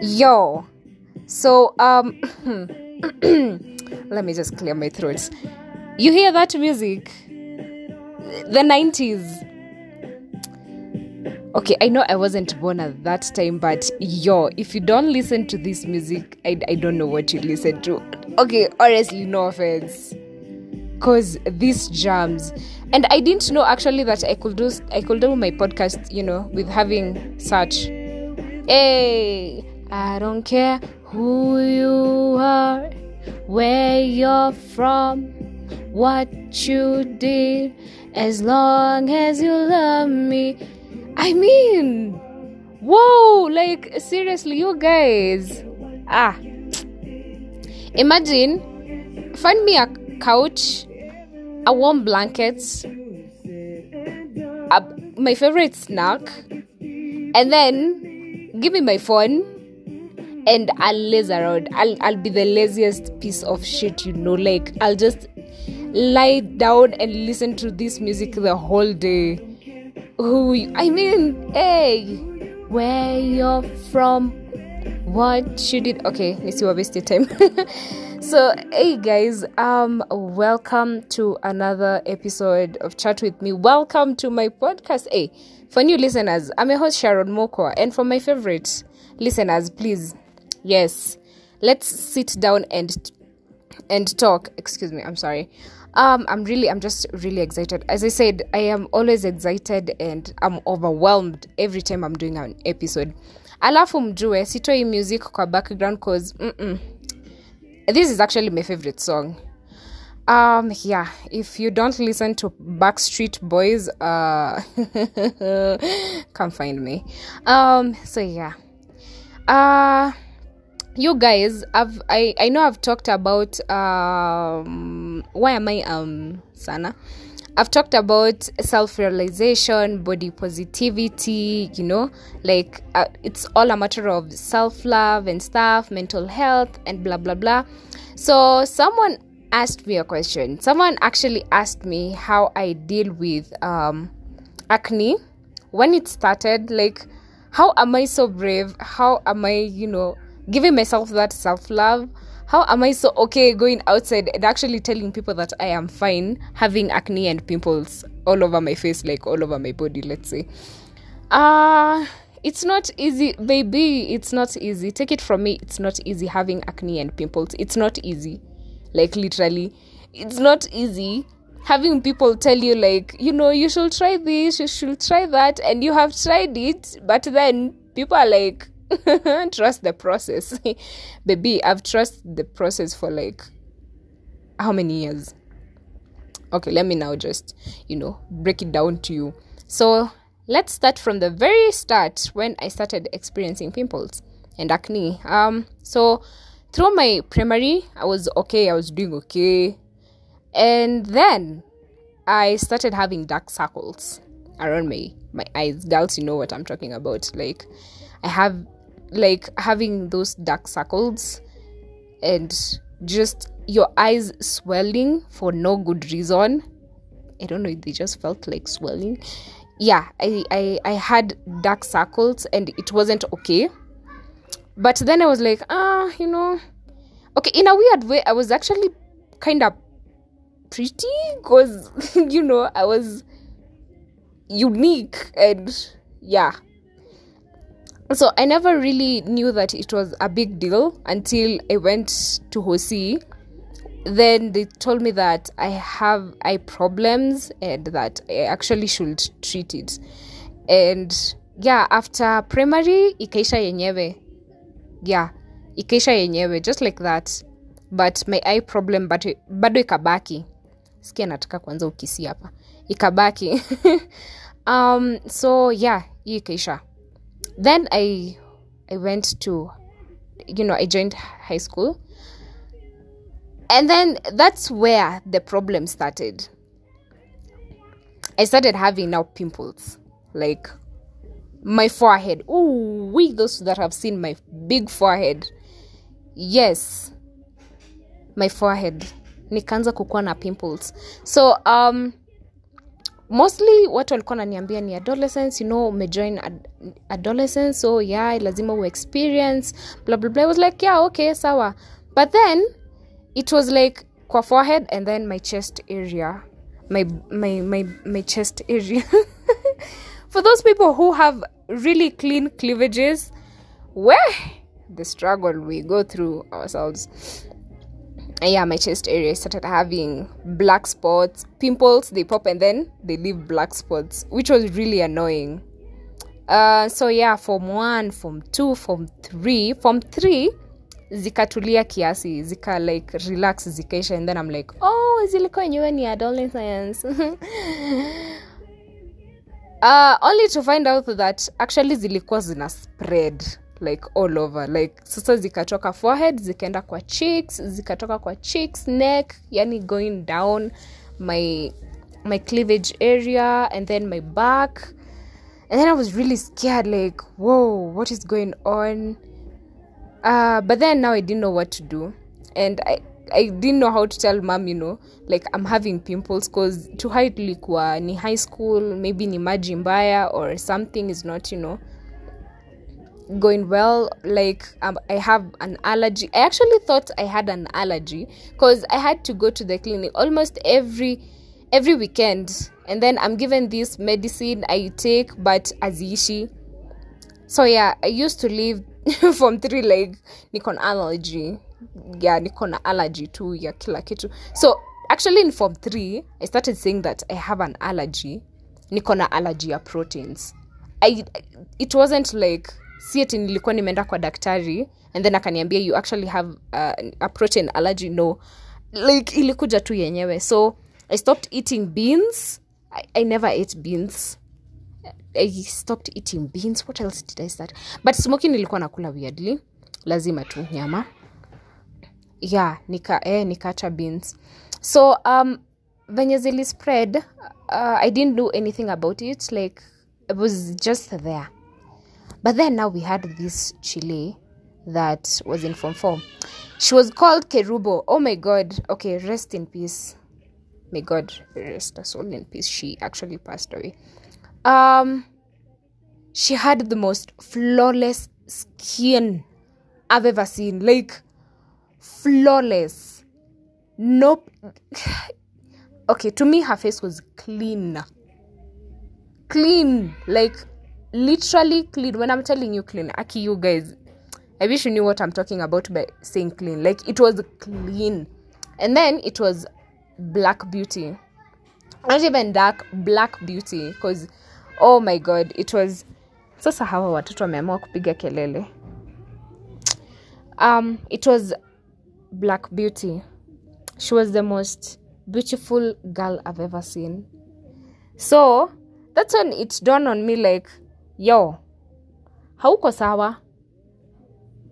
Yo. So um let me just clear my throat. You hear that music? The 90s. Okay, I know I wasn't born at that time, but yo, if you don't listen to this music, I, I don't know what you listen to. Okay, honestly, no offense. Cause these jams. And I didn't know actually that I could do I could do my podcast, you know, with having such Hey, I don't care who you are, where you're from, what you did, as long as you love me. I mean, whoa, like seriously, you guys. Ah, imagine, find me a couch, a warm blanket, a, my favorite snack, and then give me my phone and I'll laze around. I'll I'll be the laziest piece of shit, you know. Like I'll just lie down and listen to this music the whole day. Who I mean, hey, where you're from, what you did. Okay, let's see what wasted time. so hey guys, um, welcome to another episode of Chat with Me. Welcome to my podcast. Hey, for new listeners, I'm your host Sharon Mokwa, and for my favorite listeners, please, yes, let's sit down and and talk. Excuse me i'm sorry. Um i'm really i'm just really excited. As i said i am always excited and i'm overwhelmed every time i'm doing an episode. Alafu mjue sitoi music kwa background cause mm-mm. this is actually my favorite song. Um yeah if you don't listen to backstreet boys uh come find me. Um so yeah. Uh you guys i've i i know i've talked about um why am i um sana? I've talked about self-realization body positivity you know like uh, it's all a matter of self-love and stuff mental health and blah blah blah. So someone asked me a question. Someone actually asked me how i deal with um acne. When it started like how am i so brave? How am i you know giving myself that self love how am i so okay going outside and actually telling people that i am fine having acne and pimples all over my face like all over my body let's say. Uh it's not easy baby it's not easy. Take it from me it's not easy having acne and pimples. It's not easy. Like literally it's not easy having people tell you like you know you should try this you should try that and you have tried it but then people are like trust the process. Baby i've trusted the process for like how many years? Okay let me now just you know break it down to you. So let's start from the very start when i started experiencing pimples and acne. Um so through my primary i was okay i was doing okay. And then i started having dark circles around my my eyes. Girls you know what i'm talking about. Like i have like having those dark circles and just your eyes swelling for no good reason. I don't know they just felt like swelling. Yeah i i, I had dark circles and it wasn't okay. But then i was like ah you know. Okay in a weird way i was actually kind of pretty because you know i was unique and yeah so i never really knew that it was a big deal until i went to hosi then they told me that i have eye problems and that i actually should treat it. And yeah after primary ikaisha yenyewe. Yeah ikaisha yenyewe just like that. But my eye problem bado ikabaki. Sikia nataka kwanza ukisi hapa. Ikabaki. Um so yeah ikaisha then i i went to you know i joined high school. And then that's where the problem started. I started having now pimples like my forehead. Oh we those that have seen my big forehead. Yes. My forehead. Nikaanza kukuwa na pimples. So um mostly watu walikuwa naniambia ni adolescence you know umejoin ad adolescence so yeah lazima uexperience experience blah, blah, blah. I was like yeah okay sawa. But then it was like kwa forehead and then my chest area. My my my, my chest area. For those people who have really clean cleavages where the struggle we go through ourselves yeah my chest area started having black spots pimples they pop and then they leave black spots which was really annoying. Uh, so yeah form one form two form three. Form three zikatulia kiasi zika like relax zikaisha and then i'm like oh zilikuwa yenyewe ni adolescence uh, only to find out that actually zilikuwa zina spread like all over. Like sasa zikatoka forehead zikaenda kwa cheeks zikatoka kwa cheeks neck yani going down my my cleavage area and then my back. And then i was really scared like whoa what is going on? Uh, but then now i didn't know what to do. And i I didn't know how to tell mom, you know, like I'm having pimples because to hide ilikuwa ni high school, maybe ni maji mbaya or something is not, you know, going well. Like um, I have an allergy. I actually thought I had an allergy because I had to go to the clinic almost every every weekend, and then I'm given this medicine I take, but aziishi. So yeah, I used to live from three like nikon allergy yeah nikon allergy tu ya kila kitu so actually in form 3 i started saying that i have an allergy niko na allergy ya proteins I, it wasn't like si nilikuwa nimeenda kwa daktari and then akaniambia you actually have uh, a protein allergy no like ilikuja tu yenyewe so i stopped eating beans i, I never ate beans I stopped eating beans. What else did I start? But smoking nilikuwa nakula weirdly. Lazima tu nyama. Yeah, nika eh nikaacha beans. So um venye zili spread, uh, I didn't do anything about it. Like it was just there. But then now we had this chile that was in form 4. She was called Kerubo. Oh my god. Okay, rest in peace. May God rest her soul in peace. She actually passed away um she had the most flawless skin i've ever seen like flawless nope okay to me her face was clean clean like literally clean. When i'm telling you clean aki you guys i wish you knew what i'm talking about by saying clean. Like it was clean. And then it was black beauty. Not even dark black beauty because oh my god it was sasa hawa watoto wameamua kupiga kelele. Um it was black beauty. She was the most beautiful girl i've ever seen. So that's when it dawned on me like yo hauko sawa.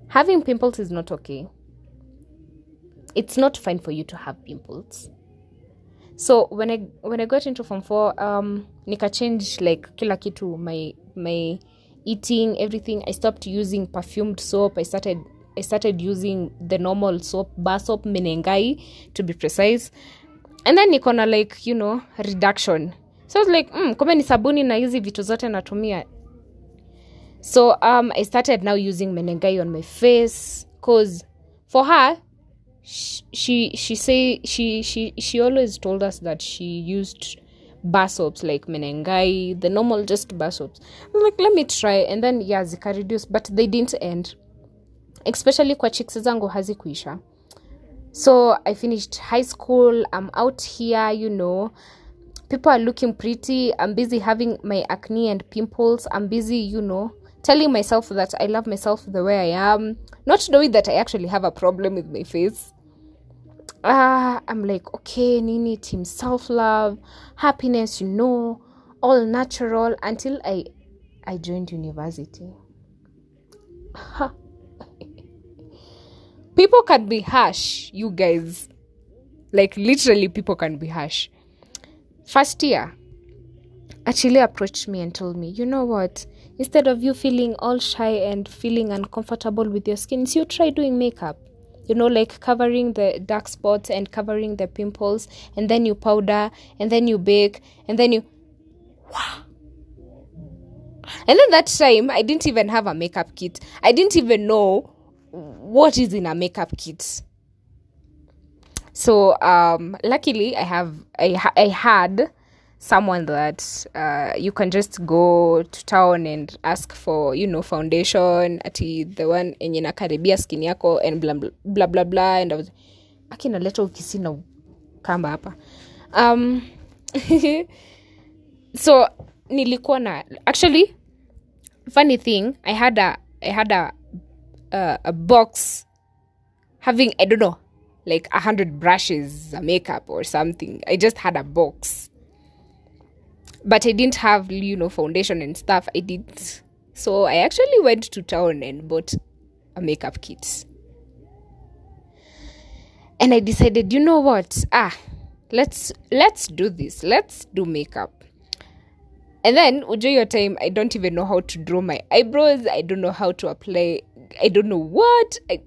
Having pimples is not okay. It's not fine for you to have pimples. So when i when i got into form 4 um nika like kila kitu my my eating everything. I stopped using perfumed soap. I started i started using the normal soap bar soap menengai to be precise. And then niko na like you know reduction. So I was like mm, kumbe ni sabuni na hizi vitu zote natumia so um i started now using menengai on my face cause for her sh- she she say she she she always told us that she used bar soaps like menengai the normal just bar soaps. I was like let me try. And then yeah zika reduce but they didn't end. Especially kwa chicks zangu hazikuisha. So i finished high school i'm out here you know. People are looking pretty i'm busy having my acne and pimples i'm busy you know telling myself that i love myself the way i am not knowing that i actually have a problem with my face. Uh, i'm like okay nini team self love happiness you know all natural until i i joined university. People can be harsh you guys. Like literally people can be harsh. First year actually approached me and told me you know what instead of you feeling all shy and feeling uncomfortable with your skin you try doing makeup you know like covering the dark spots and covering the pimples and then you powder and then you bake and then you Wow. And then that time, I didn't even have a makeup kit. I didn't even know what is in a makeup kit. So um, luckily, I have I, I had someone that uh, you can just go to town and ask for you know foundation ati the one enye nakaribia skin yako and bla bla bla, blah and I was akina leta ukisi na kamba hapa. Um, so nilikuwa na actually funny thing i had a i had a uh, a box having i don't know like a hundred brushes a makeup or something. I just had a box but i didn't have you know foundation and stuff. I did so i actually went to town and bought a makeup kit. And i decided you know what? Ah let's let's do this. Let's do makeup. And then ujo your time i don't even know how to draw my eyebrows. I don't know how to apply i don't know what. I,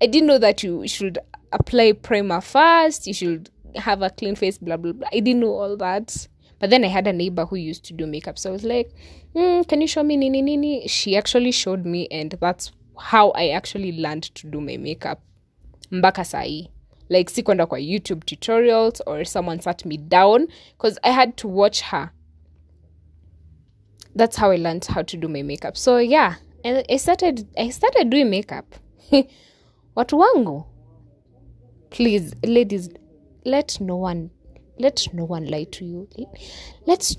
I didn't know that you should apply primer first. You should have a clean face blah blah blah. I didn't know all that but then i had a neighbor who used to do makeup so i was like mm, can you show me nini nini she actually showed me and that's how i actually learned to do my makeup mpaka sahi like sikwenda kwa youtube tutorials or someone sat me down because i had to watch her that's how I learned how to do my makeup. So yeah, I started I started doing makeup. Watu wangu, please, ladies, let no one let no one lie to you. Let's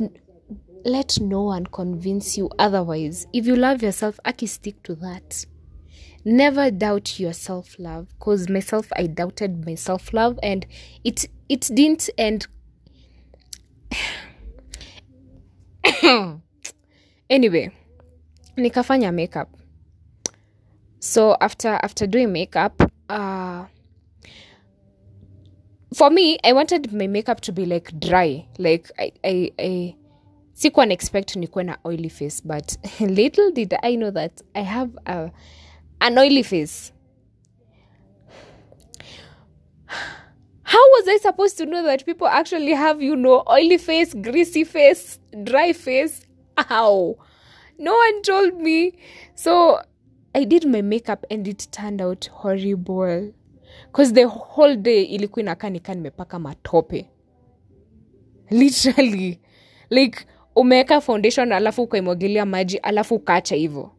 let no one convince you otherwise. If you love yourself, aki stick to that. Never doubt your self love. Cause myself, I doubted my self love, and it it didn't end. anyway nikafanya makeup so after after doing makeup uh for me i wanted my makeup to be like dry. Like i i, I sikuwa na expect nikuwe na oily face but little did i know that i have a, an oily face. How was i supposed to know that people actually have you know oily face greasy face dry face? How no one told me. So i did my makeup and it turned out horrible because the whole day ilikuwa inakaa nikaa nimepaka matope. Literally. Like umeweka foundation alafu ukaimwagilia maji alafu ukaacha hivo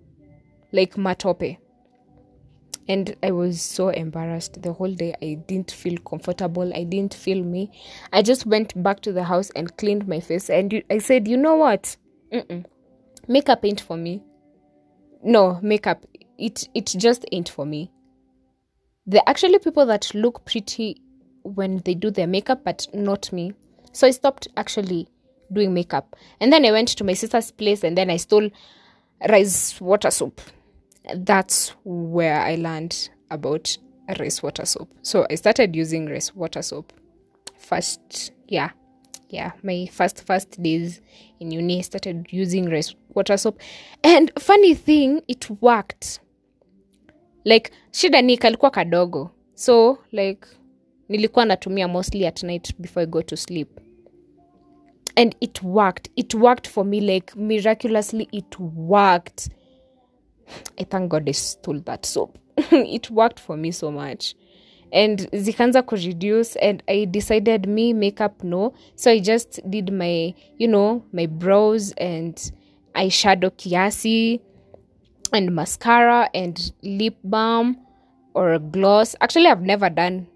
like matope. And i was so embarrassed the whole day. I didn't feel comfortable. I didn't feel me. I just went back to the house and cleaned my face and i said you know what? Mm-mm. makeup ain't for me. No makeup it it just ain't for me there are actually people that look pretty when they do their makeup but not me. So i stopped actually doing makeup. And then i went to my sister's place and then i stole rice water soap. That's where i learned about rice water soap. So i started using rice water soap first yeah yeah my first first days in uni i started using rice water soap. And funny thing it worked like shida ni kalikuwa kadogo. So like nilikuwa natumia mostly at night before i go to sleep. And it worked. It worked for me like miraculously it worked. I thank god i stole that soap. It worked for me so much. And zikaanza kureduce and i decided me makeup no. So i just did my you know my brows and i shadow kiasi and mascara and lip balm or gloss. Actually i've never done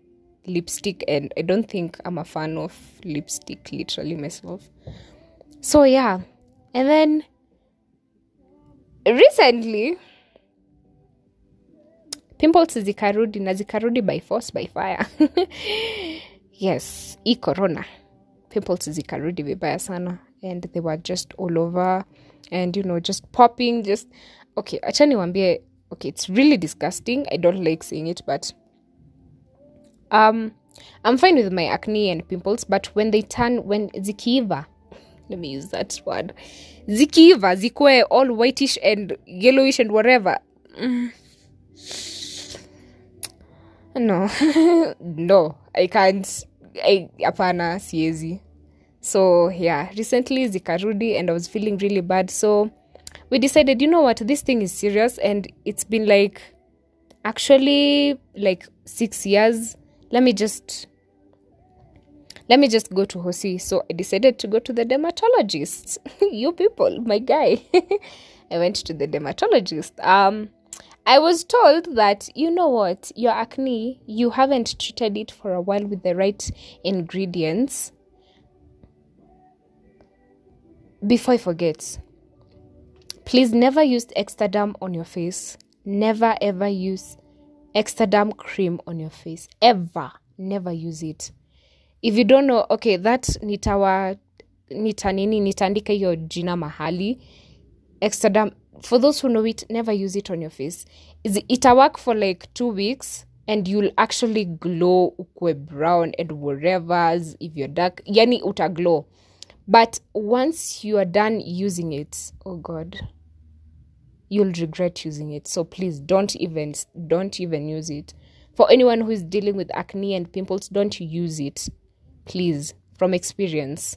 lipstick and i don't think i'm a fan of lipstick literally myself. So yeah. And then recently pimples zikarudi na zikarudi by force by fire. Yes e corona. Pimples zikarudi vibaya sana and they were just all over and you know just popping just okay acha niwambie okay it's really disgusting i don't like seeing it but um i'm fine with my acne and pimples but when they turn when zikiiva let me use that word zikiiva zikwe all whitish and yellowish and whatever mm. no no i can't hapana siezi so yeah recently zikarudi and i was feeling really bad so we decided you know what this thing is serious and it's been like actually like six years. Let me just let me just go to hosi. So i decided to go to the dermatologist. You people my guy. I went to the dermatologist. Um I was told that, you know what, your acne, you haven't treated it for a while with the right ingredients. Before I forget, please never use Extradam on your face. Never ever use Extradam cream on your face. Ever. Never use it. If you don't know, okay, that nitawa nita nini nitaandika hiyo jina mahali. Extradam for those who know it, never use it on your face. ita work for like two weeks and you'll actually glow ukwe brown and whatever if you're dark. Yani uta glow. But once you are done using it, oh god, you'll regret using it. So please don't even don't even use it. For anyone who is dealing with acne and pimples, don't use it. Please, from experience.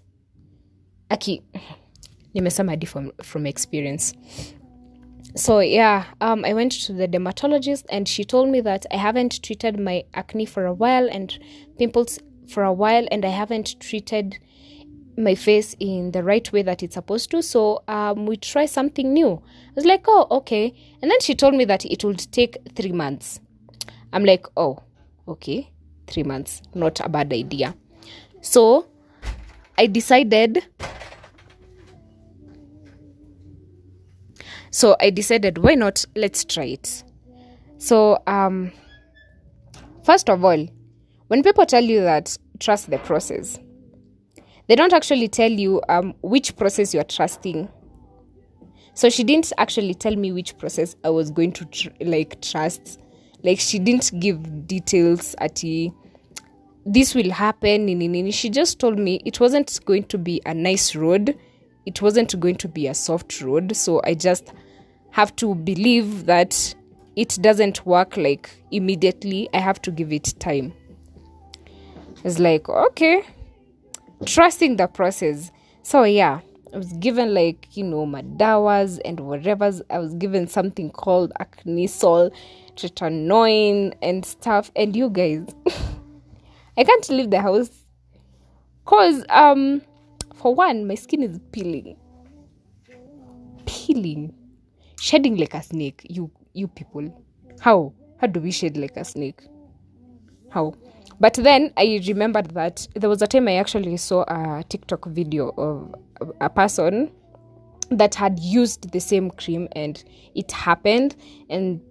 Aki nimesema hadi from, from experience so yeah um, i went to the dermatologist and she told me that i haven't treated my acne for a while and pimples for a while and i haven't treated my face in the right way that it's supposed to. So um, we try something new. I was like oh okay. And then she told me that it would take three months. I'm like oh okay. Three months. Not a bad idea. So i decided so i decided why not? Let's try it. So um first of all when people tell you that trust the process they don't actually tell you um which process you're trusting. So she didn't actually tell me which process i was going to tr- like trust. Like she didn't give details at this will happen nini, nini. she just told me it wasn't going to be a nice road. It wasn't going to be a soft road. So i just have to believe that it doesn't work like immediately. I have to give it time. It's like okay trusting the process. So yeah i was given like you know madawas and whatever i was given something called acnisol tretinoin and stuff. And you guys i can't leave the house cause um for one my skin is peeling. Peeling. Shedding like a snake you you people. How? How do we shed like a snake? How but then i remembered that there was a time i actually saw a tiktok video of a person that had used the same cream and it happened and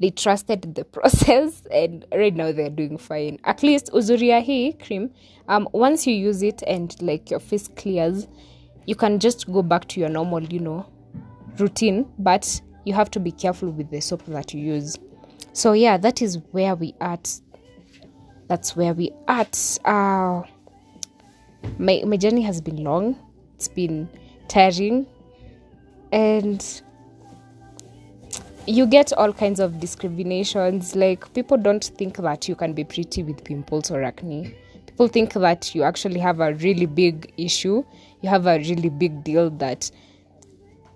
they trusted the process and right now they're doing fine. At least uzuria cream um once you use it and like your face clears you can just go back to your normal you know routine but you have to be careful with the soap that you use. So yeah that is where we at that's where we at. Uh my my journey has been long. It's been tiring and you get all kinds of discriminations. Like people don't think that you can be pretty with pimples or acne. People think that you actually have a really big issue. You have a really big deal that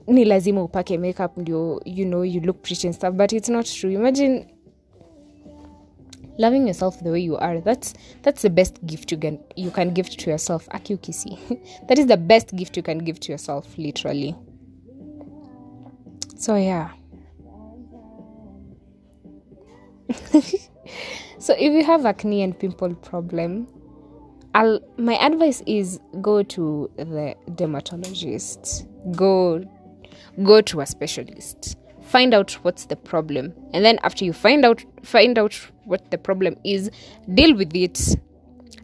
ni lazima upake makeup ndio you know you look pretty and stuff. But it's not true. Imagine loving yourself the way you are that's that's the best gift you can you can give to yourself. Akiukisi. That is the best gift you can give to yourself literally. So yeah. So if you have acne and pimple problem I'll, my advice is go to the dermatologist. Go go to a specialist. Find out what's the problem. And then after you find out find out what the problem is deal with it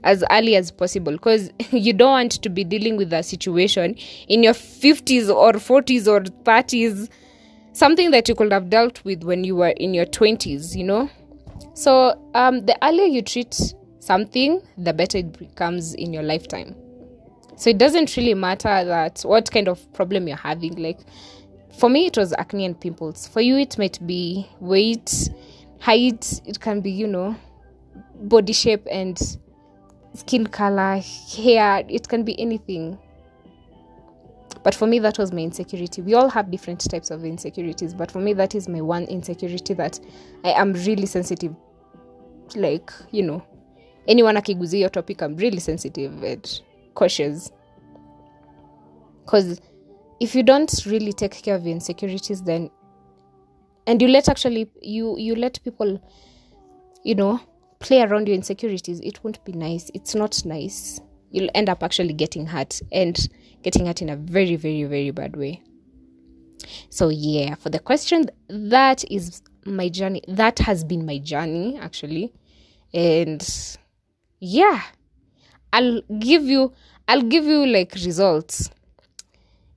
as early as possible. Because you don't want to be dealing with a situation in your 50s or 40s or 30s something that you could have dealt with when you were in your 20s you know? So um, the earlier you treat something the better it becomes in your lifetime. So it doesn't really matter that what kind of problem you're having like for me it was acne and pimples. For you it might be weight height it can be you know body shape and skin color, hair, it can be anything. But for me, that was my insecurity. We all have different types of insecurities, but for me, that is my one insecurity that I am really sensitive. Like, you know, anyone akiguzi your topic, I'm really sensitive and cautious. Because if you don't really take care of your insecurities, then and you let actually you you let people, you know, play around your insecurities, it won't be nice. It's not nice. You'll end up actually getting hurt and getting hurt in a very, very, very bad way. So, yeah, for the question, that is my journey. That has been my journey, actually. And yeah, I'll give you, I'll give you like results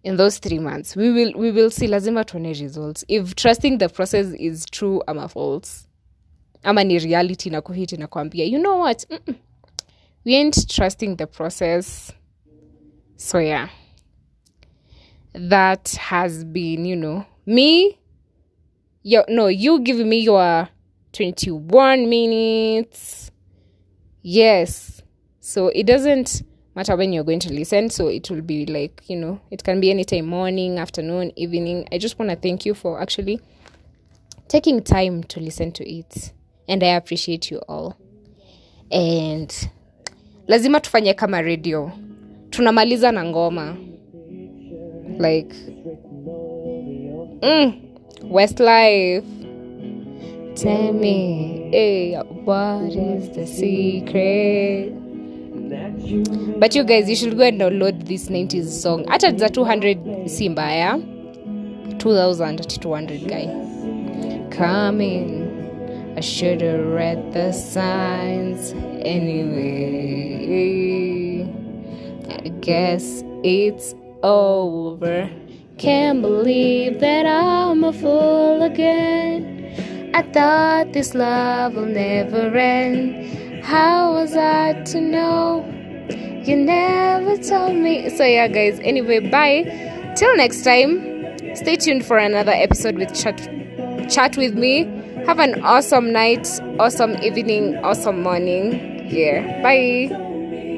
in those three months. We will, we will see lazima tuone results. If trusting the process is true ama false, ama ni reality na kuhiti na kuambia, you know what? Mm-mm. We ain't trusting the process. So yeah that has been, you know, me. your, no, you give me your 21 minutes. Yes. So it doesn't matter when you're going to listen. So it will be like, you know, it can be anytime morning, afternoon, evening. I just want to thank you for actually taking time to listen to it. And I appreciate you all. And lazima tufanye kama radio. Tunamaliza na ngoma. like mm, Westlife. Tell me, hey, what is the secret? But you guys, you should go and download this 90s song. Hata za 200 si mbaya. 2000 200 guy. Coming. I should have read the signs anyway. I guess it's over. Can't believe that I'm a fool again. I thought this love will never end. How was I to know? You never told me. So, yeah, guys, anyway, bye. Till next time, stay tuned for another episode with Chat, chat with me. Have an awesome night, awesome evening, awesome morning. Yeah, bye.